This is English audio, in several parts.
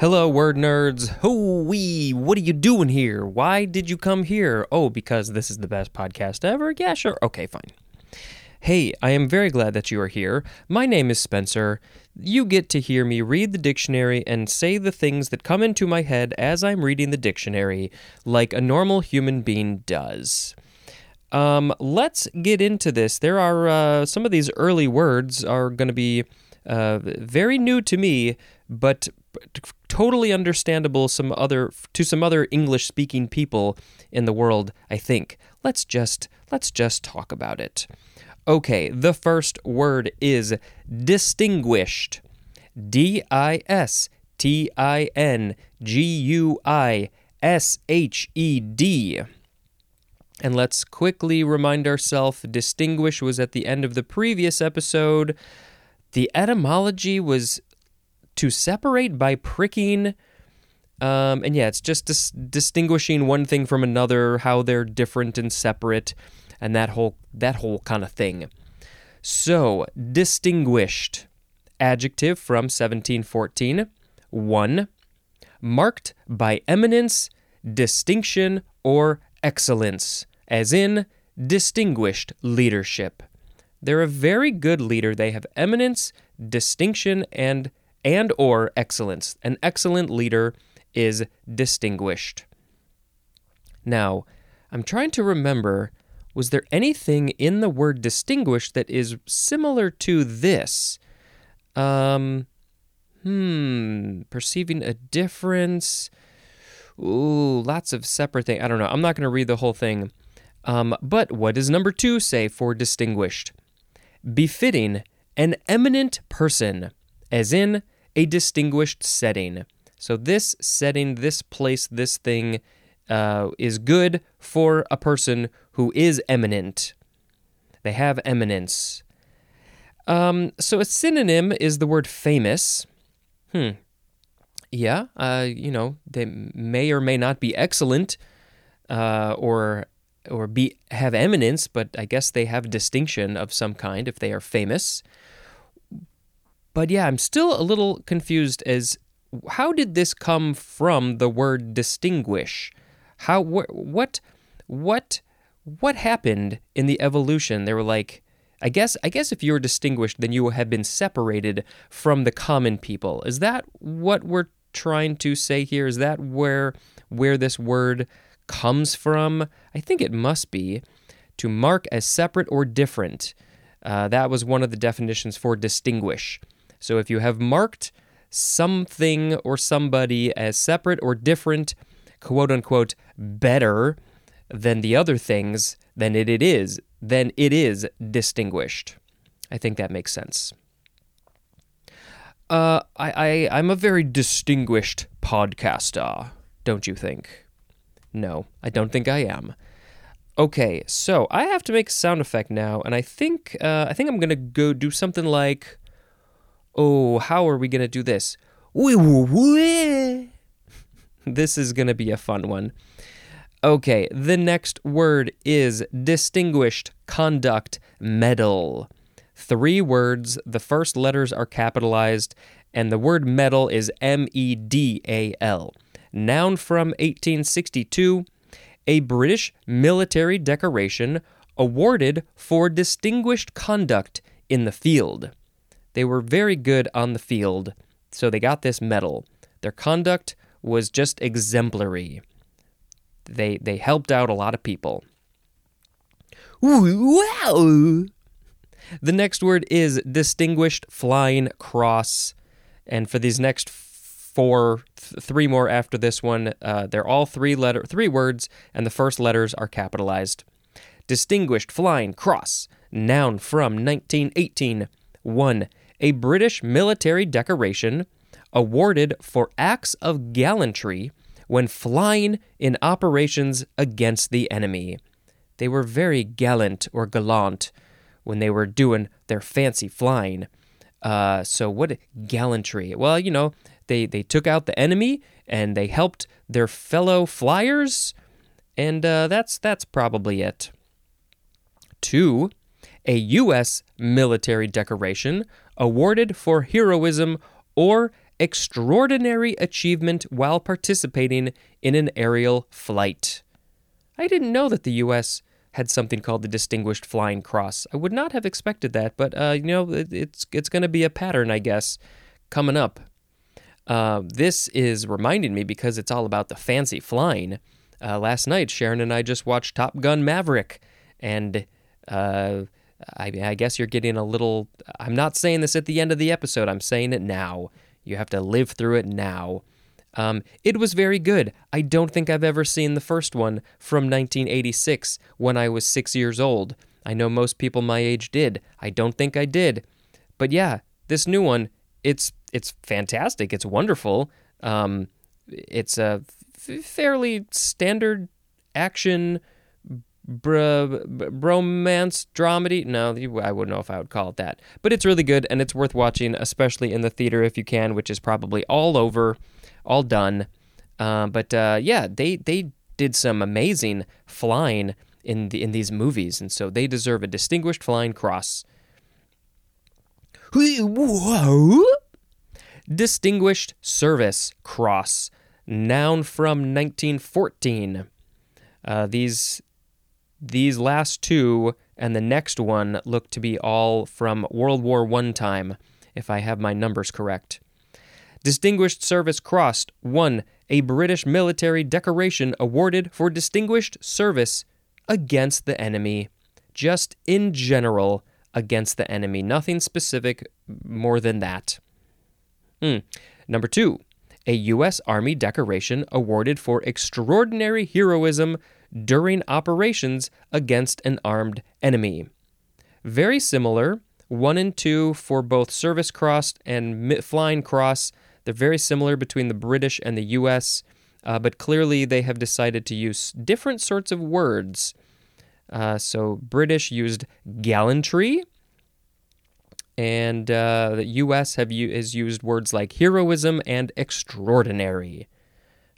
Hello, word nerds. Hoo-wee, what are you doing here? Why did you come here? Oh, because this is the best podcast ever? Yeah, sure. Okay, fine. Hey, I am very glad that you are here. My name is Spencer. You get to hear me read the dictionary and say the things that come into my head as I'm reading the dictionary, like a normal human being does. Um, let's get into this. There are uh, some of these early words are going to be uh, very new to me, but totally understandable some other to some other English speaking people in the world, I think. Let's just let's just talk about it. Okay, the first word is distinguished. D I S T I N G U I S H E D. And let's quickly remind ourselves distinguish was at the end of the previous episode. The etymology was to separate by pricking. Um, and yeah, it's just dis- distinguishing one thing from another, how they're different and separate, and that whole that whole kind of thing. So, distinguished adjective from 1714. One, marked by eminence, distinction, or excellence, as in distinguished leadership. They're a very good leader. They have eminence, distinction, and and or excellence. An excellent leader is distinguished. Now, I'm trying to remember was there anything in the word distinguished that is similar to this? Um hmm, perceiving a difference. Ooh, lots of separate things. I don't know. I'm not going to read the whole thing. Um, but what does number two say for distinguished? Befitting an eminent person, as in a distinguished setting. So, this setting, this place, this thing uh, is good for a person who is eminent. They have eminence. Um, so, a synonym is the word famous. Hmm. Yeah, uh, you know, they may or may not be excellent uh, or or be have eminence, but I guess they have distinction of some kind if they are famous. But yeah, I'm still a little confused as how did this come from the word distinguish? How wh- what what what happened in the evolution? They were like I guess I guess if you were distinguished then you have been separated from the common people. Is that what we're trying to say here? Is that where where this word comes from? I think it must be to mark as separate or different. Uh, that was one of the definitions for distinguish. So if you have marked something or somebody as separate or different, quote unquote, better than the other things, then it, it is, then it is distinguished. I think that makes sense. Uh, I, I, I'm a very distinguished podcaster, don't you think? No, I don't think I am. Okay, so I have to make a sound effect now, and I think uh, I think I'm gonna go do something like oh, how are we going to do this? This is going to be a fun one. Okay, the next word is distinguished conduct medal. Three words, the first letters are capitalized, and the word medal is M E D A L. Noun from 1862, a British military decoration awarded for distinguished conduct in the field. They were very good on the field, so they got this medal. Their conduct was just exemplary. They they helped out a lot of people. Wow! The next word is distinguished flying cross, and for these next four, th- three more after this one, uh, they're all three letter three words, and the first letters are capitalized. Distinguished flying cross, noun from 1918. One a British military decoration awarded for acts of gallantry when flying in operations against the enemy. They were very gallant or gallant when they were doing their fancy flying. Uh, so what gallantry? Well, you know, they they took out the enemy and they helped their fellow flyers, and uh, that's that's probably it. Two, a U.S. military decoration awarded for heroism or extraordinary achievement while participating in an aerial flight. I didn't know that the U.S. had something called the Distinguished Flying Cross. I would not have expected that, but uh, you know, it, it's it's going to be a pattern, I guess, coming up. Uh, this is reminding me because it's all about the fancy flying. Uh, last night, Sharon and I just watched Top Gun Maverick, and uh, I, I guess you're getting a little. I'm not saying this at the end of the episode. I'm saying it now. You have to live through it now. Um, it was very good. I don't think I've ever seen the first one from 1986 when I was six years old. I know most people my age did. I don't think I did. But yeah, this new one, it's it's fantastic. It's wonderful. Um, it's a f- fairly standard action br- bromance dramedy. No, I wouldn't know if I would call it that, but it's really good and it's worth watching, especially in the theater if you can, which is probably all over, all done. Uh, but uh, yeah, they they did some amazing flying in the in these movies, and so they deserve a distinguished flying cross. Whoa! Distinguished Service Cross, noun from 1914. Uh, these these last two and the next one look to be all from World War I time, if I have my numbers correct. Distinguished Service Crossed 1. A British military decoration awarded for distinguished service against the enemy. Just in general, against the enemy. Nothing specific more than that. Mm. Number two, a U.S. Army decoration awarded for extraordinary heroism during operations against an armed enemy. Very similar, one and two for both Service Cross and Flying Cross. They're very similar between the British and the US, uh, but clearly they have decided to use different sorts of words. Uh, so British used gallantry, and uh, the U.S. have u- has used words like heroism and extraordinary.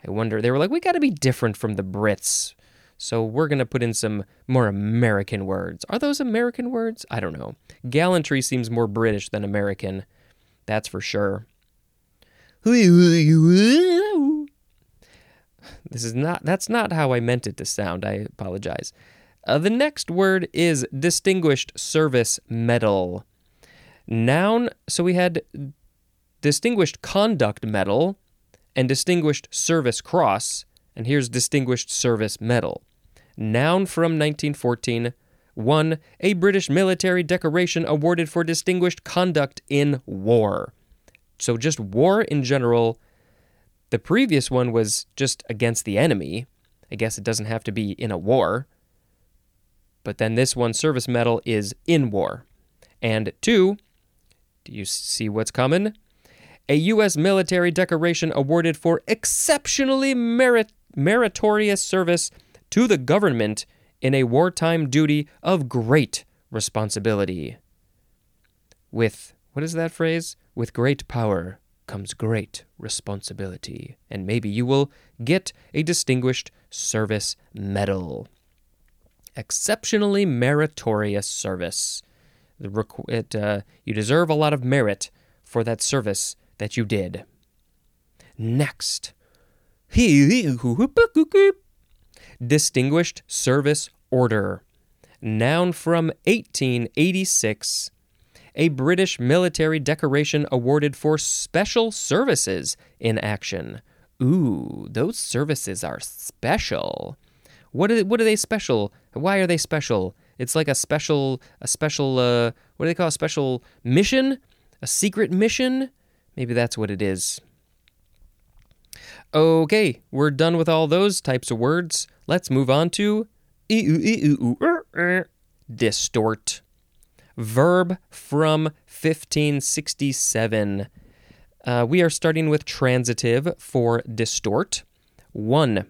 I wonder they were like, we got to be different from the Brits. So we're going to put in some more American words. Are those American words? I don't know. Gallantry seems more British than American. That's for sure. This is not that's not how I meant it to sound. I apologize. Uh, the next word is distinguished service medal. Noun, so we had distinguished conduct medal and distinguished service cross, and here's distinguished service medal. Noun from 1914. 1. A British military decoration awarded for distinguished conduct in war. So, just war in general. The previous one was just against the enemy. I guess it doesn't have to be in a war. But then this one, service medal, is in war. And two, do you see what's coming? A U.S. military decoration awarded for exceptionally merit- meritorious service to the government in a wartime duty of great responsibility. With, what is that phrase? With great power comes great responsibility, and maybe you will get a distinguished service medal. Exceptionally meritorious service. It, uh, you deserve a lot of merit for that service that you did. Next. Distinguished Service Order. Noun from 1886. A British military decoration awarded for special services in action. Ooh, those services are special. What are, what are they special? Why are they special? It's like a special a special uh, what do they call a special mission? A secret mission? Maybe that's what it is. Okay, we're done with all those types of words. Let's move on to distort. Verb from 1567. Uh, we are starting with transitive for distort. 1.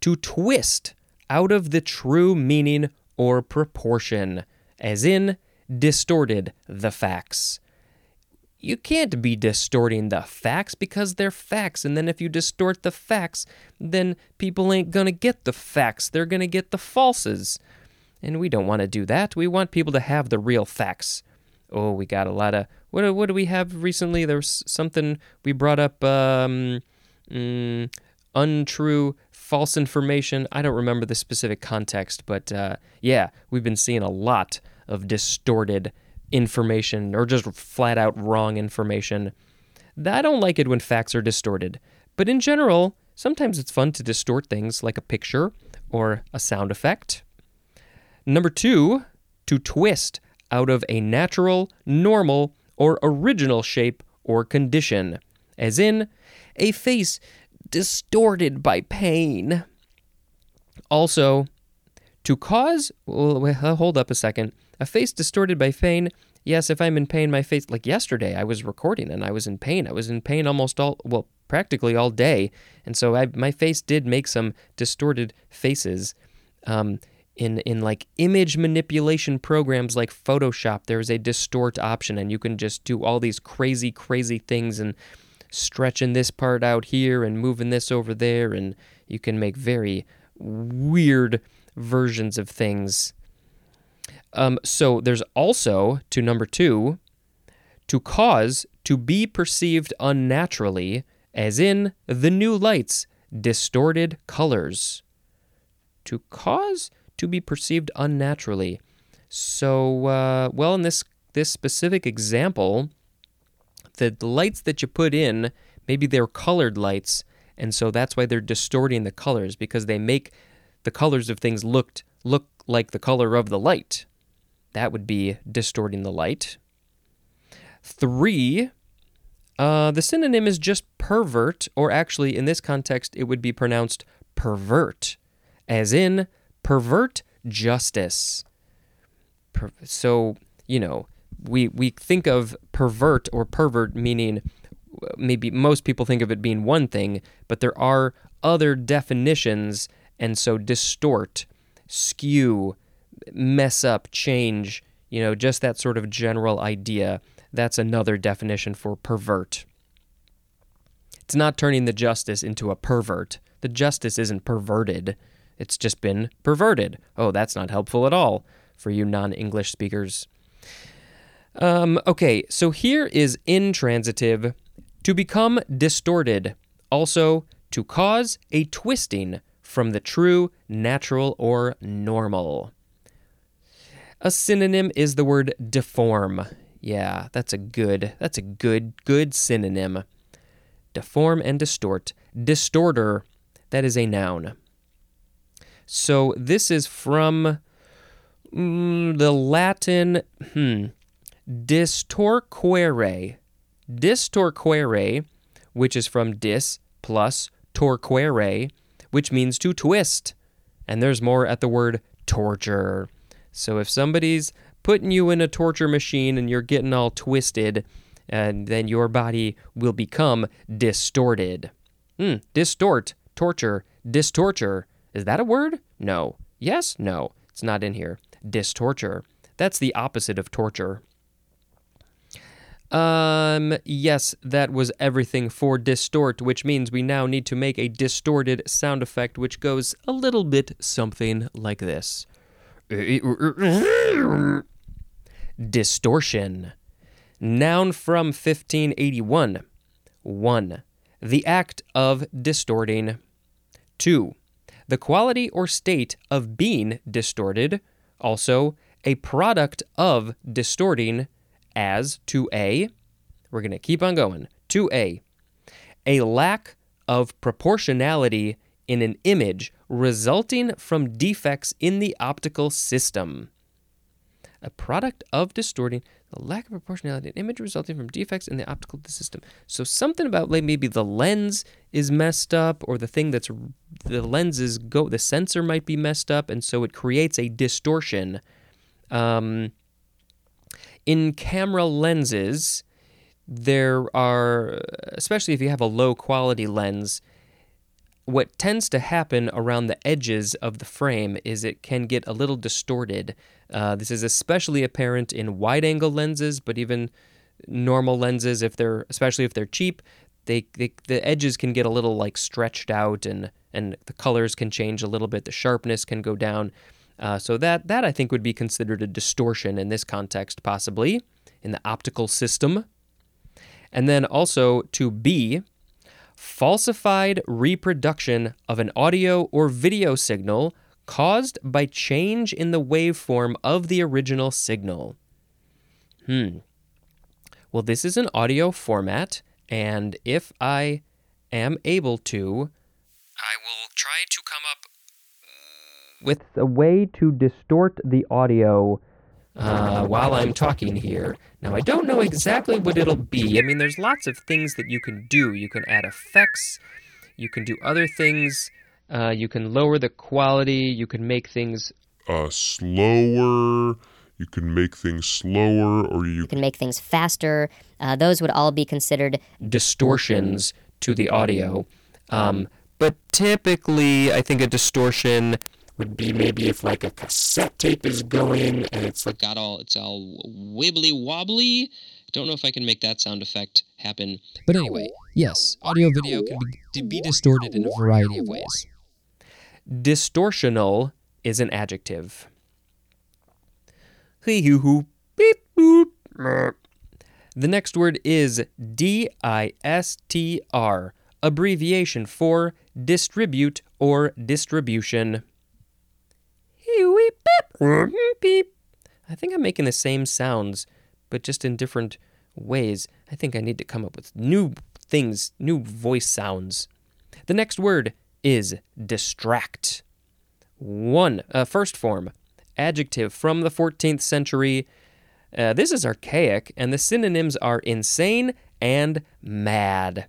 To twist out of the true meaning or proportion, as in distorted the facts you can't be distorting the facts because they're facts. And then if you distort the facts, then people ain't going to get the facts. They're going to get the falses. And we don't want to do that. We want people to have the real facts. Oh, we got a lot of what what do we have recently? There was something we brought up. Um, mm, untrue, false information. I don't remember the specific context, but uh, yeah, we've been seeing a lot of distorted information or just flat out wrong information. I don't like it when facts are distorted, but in general, sometimes it's fun to distort things like a picture or a sound effect. Number two, to twist out of a natural, normal, or original shape or condition, as in a face distorted by pain. Also, to cause, well, hold up a second, a face distorted by pain. Yes, if I'm in pain, my face, like yesterday, I was recording and I was in pain. I was in pain almost all, well, practically all day. And so I, my face did make some distorted faces. Um, in in like image manipulation programs like Photoshop, there's a distort option, and you can just do all these crazy, crazy things and stretching this part out here and moving this over there, and you can make very weird versions of things. Um, so there's also to number two, to cause to be perceived unnaturally, as in the new lights, distorted colors. To cause to be perceived unnaturally. So, uh, well, in this this specific example, the lights that you put in, maybe they're colored lights, and so that's why they're distorting the colors because they make the colors of things looked look like the color of the light. That would be distorting the light. Three, uh, the synonym is just pervert, or actually, in this context, it would be pronounced pervert, as in pervert justice. Per- so, you know, we, we think of pervert or pervert meaning maybe most people think of it being one thing, but there are other definitions, and so distort, skew, mess up, change, you know, just that sort of general idea. That's another definition for pervert. It's not turning the justice into a pervert. The justice isn't perverted. It's just been perverted. Oh, that's not helpful at all for you non English speakers. Um, okay, so here is intransitive to become distorted, also to cause a twisting from the true, natural, or normal. A synonym is the word deform. Yeah, that's a good, that's a good, good synonym. Deform and distort. Distorter, that is a noun. So this is from mm, the Latin hmm, distorquere. Distorquere, which is from dis plus torquere, which means to twist. And there's more at the word torture. So if somebody's putting you in a torture machine and you're getting all twisted, and then your body will become distorted. Hmm, distort, torture, distorture. Is that a word? No. Yes? No. It's not in here. Distorture. That's the opposite of torture. Um, yes, that was everything for distort, which means we now need to make a distorted sound effect which goes a little bit something like this. Distortion. Noun from 1581. 1. The act of distorting. 2 the quality or state of being distorted, also a product of distorting, as to A. We're going to keep on going. To A. A lack of proportionality in an image resulting from defects in the optical system. A product of distorting, the lack of proportionality in image resulting from defects in the optical system. So something about like maybe the lens is messed up, or the thing that's the lens is go the sensor might be messed up, and so it creates a distortion. Um, in camera lenses, there are especially if you have a low quality lens what tends to happen around the edges of the frame is it can get a little distorted. Uh, this is especially apparent in wide angle lenses, but even normal lenses, if they're especially if they're cheap, they, they the edges can get a little like stretched out and and the colors can change a little bit. The sharpness can go down. Uh, so that that I think would be considered a distortion in this context, possibly in the optical system. And then also to B, falsified reproduction of an audio or video signal caused by change in the waveform of the original signal. Hmm. Well, this is an audio format, and if I am able to, I will try to come up with a way to distort the audio uh, while I'm talking here. Now, I don't know exactly what it'll be. I mean, there's lots of things that you can do. You can add effects, you can do other things, uh, you can lower the quality, you can make things uh, slower. You can make things slower, or you, You can make things faster. Uh, those would all be considered distortions to the audio. Um, but typically, I think a distortion would be maybe if like a cassette tape is going and it's like got all it's all wibbly wobbly. Don't know if I can make that sound effect happen. But anyway, yes, audio video can be, be distorted in a variety of ways. Distortional is an adjective. Hee hoo hoo beep boop. Mer. The next word is D I S T R, abbreviation for distribute or distribution. Beep. I think I'm making the same sounds, but just in different ways. I think I need to come up with new things, new voice sounds. The next word is distract. One, uh, first form, adjective from the 14th century. Uh, this is archaic, and the synonyms are insane and mad.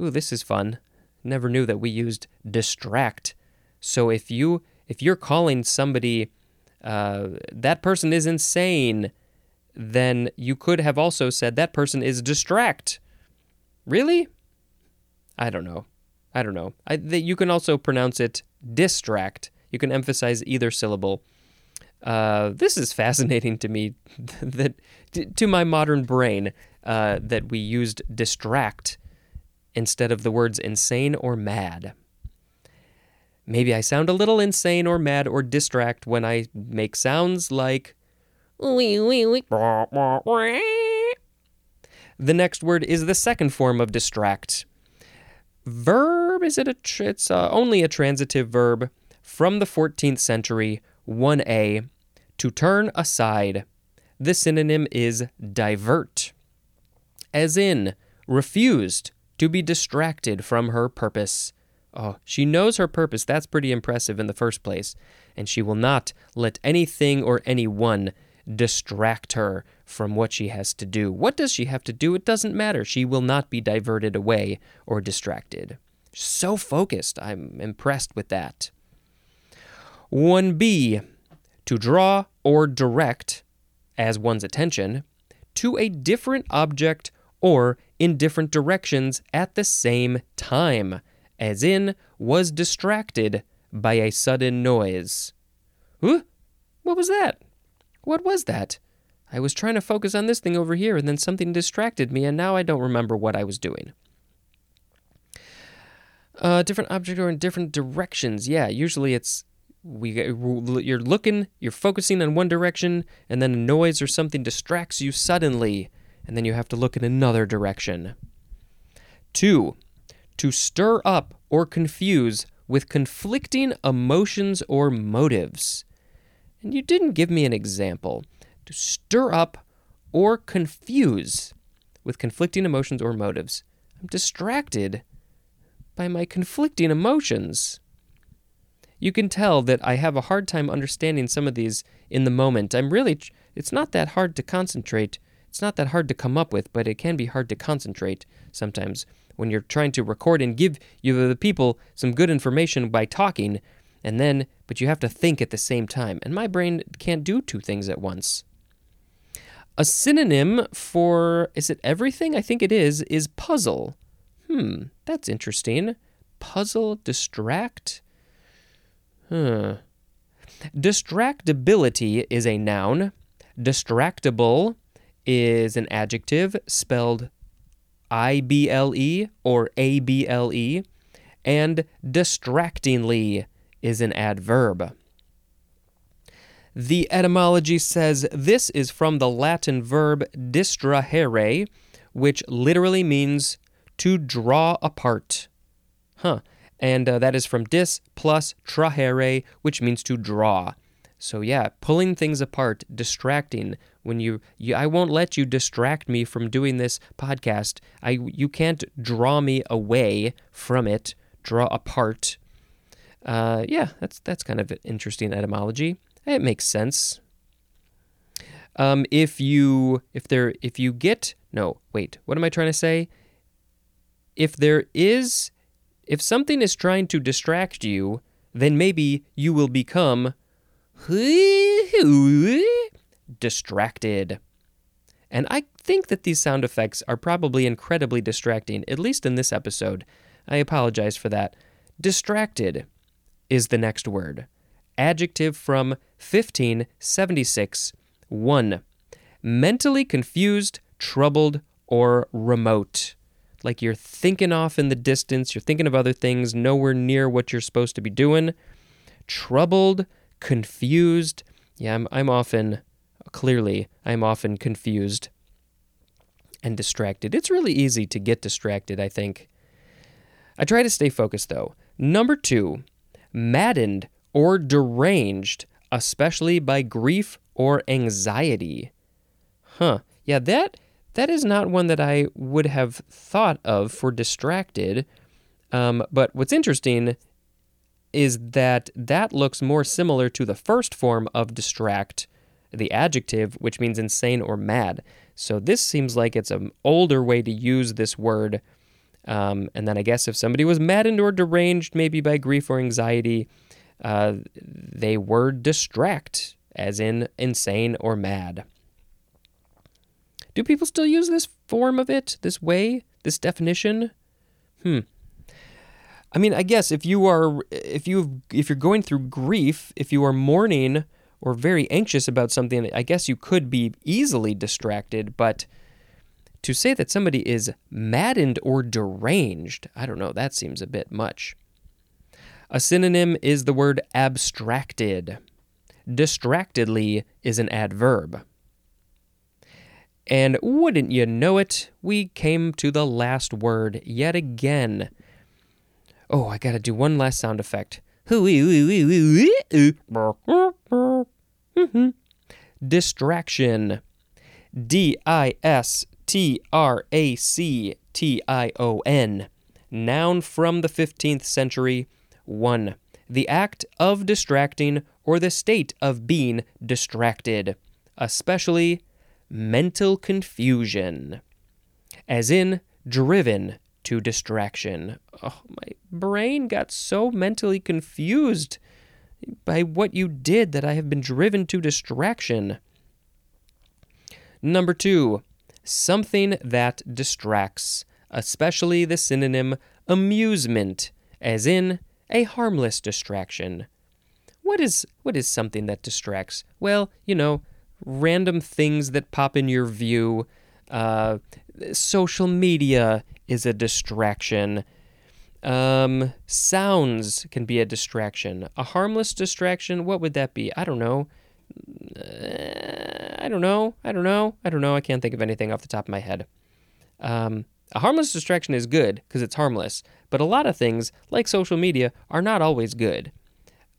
Ooh, this is fun. Never knew that we used distract. So if you if you're calling somebody uh, that person is insane, then you could have also said that person is distract. Really? I don't know. I don't know. I, you can also pronounce it distract. You can emphasize either syllable. Uh, this is fascinating to me that to my modern brain uh, that we used distract instead of the words insane or mad. Maybe I sound a little insane or mad or distract when I make sounds like. The next word is the second form of distract. Verb is it a tr- it's uh, only a transitive verb from the 14th century 1a to turn aside. The synonym is divert. As in refused to be distracted from her purpose. Oh, she knows her purpose. That's pretty impressive in the first place. And she will not let anything or anyone distract her from what she has to do. What does she have to do? It doesn't matter. She will not be diverted away or distracted. So focused. I'm impressed with that. 1b, to draw or direct as one's attention to a different object or in different directions at the same time, as in, was distracted by a sudden noise. Huh? What was that? What was that? I was trying to focus on this thing over here, and then something distracted me, and now I don't remember what I was doing. Uh, different object or in different directions. Yeah, usually it's we you're looking, you're focusing on one direction, and then a noise or something distracts you suddenly, and then you have to look in another direction. Two, to stir up or confuse with conflicting emotions or motives. And you didn't give me an example. To stir up or confuse with conflicting emotions or motives. I'm distracted by my conflicting emotions. You can tell that I have a hard time understanding some of these in the moment. I'm really, it's not that hard to concentrate. It's not that hard to come up with, but it can be hard to concentrate sometimes when you're trying to record and give you the people some good information by talking, and then, but you have to think at the same time. And my brain can't do two things at once. A synonym for, is it everything? I think it is, is puzzle. Hmm, that's interesting. Puzzle, distract. Huh. Distractibility is a noun. Distractible is an adjective spelled I B L E or A B L E. And distractingly is an adverb. The etymology says this is from the Latin verb distrahere, which literally means to draw apart. Huh. And uh, that is from dis plus trahere, which means to draw. So yeah, pulling things apart, distracting. When you, you, I won't let you distract me from doing this podcast. I, you can't draw me away from it. Draw apart. Uh, yeah, that's that's kind of an interesting etymology. It makes sense. Um, if you if there if you get no wait, what am I trying to say? If there is if something is trying to distract you, then maybe you will become distracted. And I think that these sound effects are probably incredibly distracting, at least in this episode. I apologize for that. Distracted is the next word. Adjective from 1576. 1. Mentally confused, troubled, or remote. Like you're thinking off in the distance, you're thinking of other things, nowhere near what you're supposed to be doing. Troubled, confused. Yeah, I'm, I'm often, clearly, I'm often confused and distracted. It's really easy to get distracted, I think. I try to stay focused, though. Number two, maddened or deranged, especially by grief or anxiety. Huh. Yeah, that that is not one that I would have thought of for distracted. Um, but what's interesting is that that looks more similar to the first form of distract, the adjective, which means insane or mad. So this seems like it's an older way to use this word. Um, and then I guess if somebody was maddened or deranged, maybe by grief or anxiety, uh, they were distract, as in insane or mad. Do people still use this form of it, this way, this definition? Hmm. I mean, I guess if you are if you if you're going through grief, if you are mourning or very anxious about something, I guess you could be easily distracted, but to say that somebody is maddened or deranged, I don't know, that seems a bit much. A synonym is the word abstracted. Distractedly is an adverb. And wouldn't you know it, we came to the last word yet again. Oh, I gotta do one last sound effect. Distraction. D I S T R A C T I O N. Noun from the 15th century. 1. The act of distracting or the state of being distracted, especially mental confusion, as in driven to distraction. Oh, my brain got so mentally confused by what you did that I have been driven to distraction. Number two, something that distracts, especially the synonym amusement, as in a harmless distraction. What is what is something that distracts? Well, you know, random things that pop in your view. Uh, social media is a distraction. Um, sounds can be a distraction. A harmless distraction, what would that be? I don't know. Uh, I don't know. I don't know. I don't know. I can't think of anything off the top of my head. Um, a harmless distraction is good because it's harmless, but a lot of things, like social media, are not always good.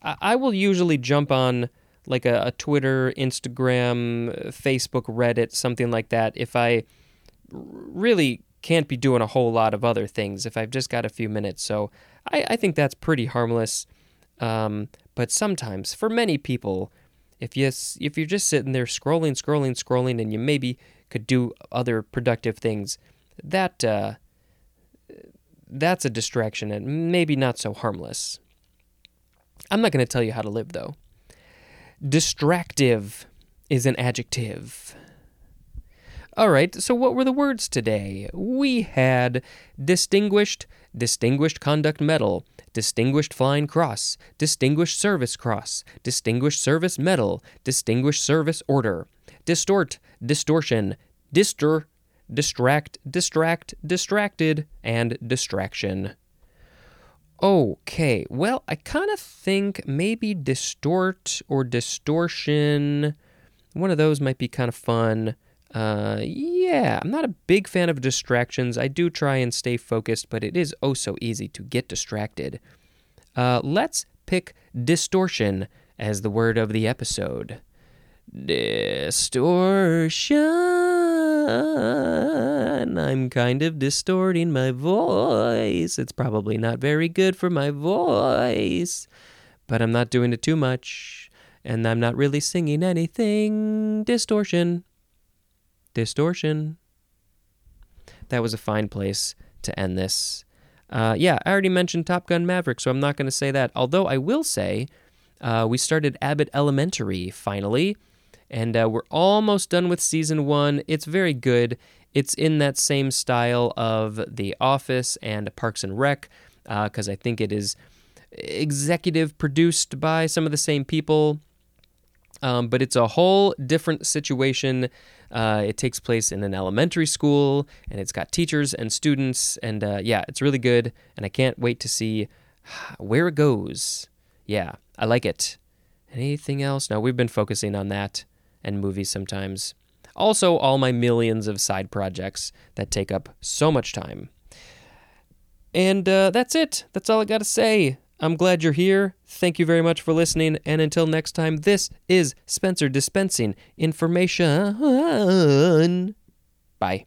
I, I will usually jump on like a, a, Twitter, Instagram, Facebook, Reddit, something like that if I really can't be doing a whole lot of other things if I've just got a few minutes. So I, I think that's pretty harmless. Um, but sometimes, for many people, if you if you're just sitting there scrolling, scrolling, scrolling, and you maybe could do other productive things, that uh, that's a distraction and maybe not so harmless. I'm not going to tell you how to live though. Distractive is an adjective. All right, so what were the words today? We had distinguished, distinguished conduct medal, distinguished flying cross, distinguished service cross, distinguished service medal, distinguished service order, distort, distortion, distor, distract, distract, distracted, and distraction. Okay, well, I kind of think maybe distort or distortion. One of those might be kind of fun. Uh, yeah, I'm not a big fan of distractions. I do try and stay focused, but it is oh so easy to get distracted. Uh, let's pick distortion as the word of the episode. Distortion. I'm kind of distorting my voice. It's probably not very good for my voice, but I'm not doing it too much, and I'm not really singing anything. Distortion. Distortion. That was a fine place to end this. Uh, yeah, I already mentioned Top Gun Maverick, so I'm not going to say that. Although I will say, uh, we started Abbott Elementary finally, and uh, we're almost done with season one. It's very good. It's in that same style of The Office and Parks and Rec, because I think it is executive produced by some of the same people. Um, but it's a whole different situation. Uh, it takes place in an elementary school, and it's got teachers and students, and uh, yeah, it's really good. And I can't wait to see where it goes. Yeah, I like it. Anything else? No, we've been focusing on that and movies sometimes. Also, all my millions of side projects that take up so much time. And uh, that's it. That's all I got to say. I'm glad you're here. Thank you very much for listening. And until next time, this is Spencer dispensing information. Bye.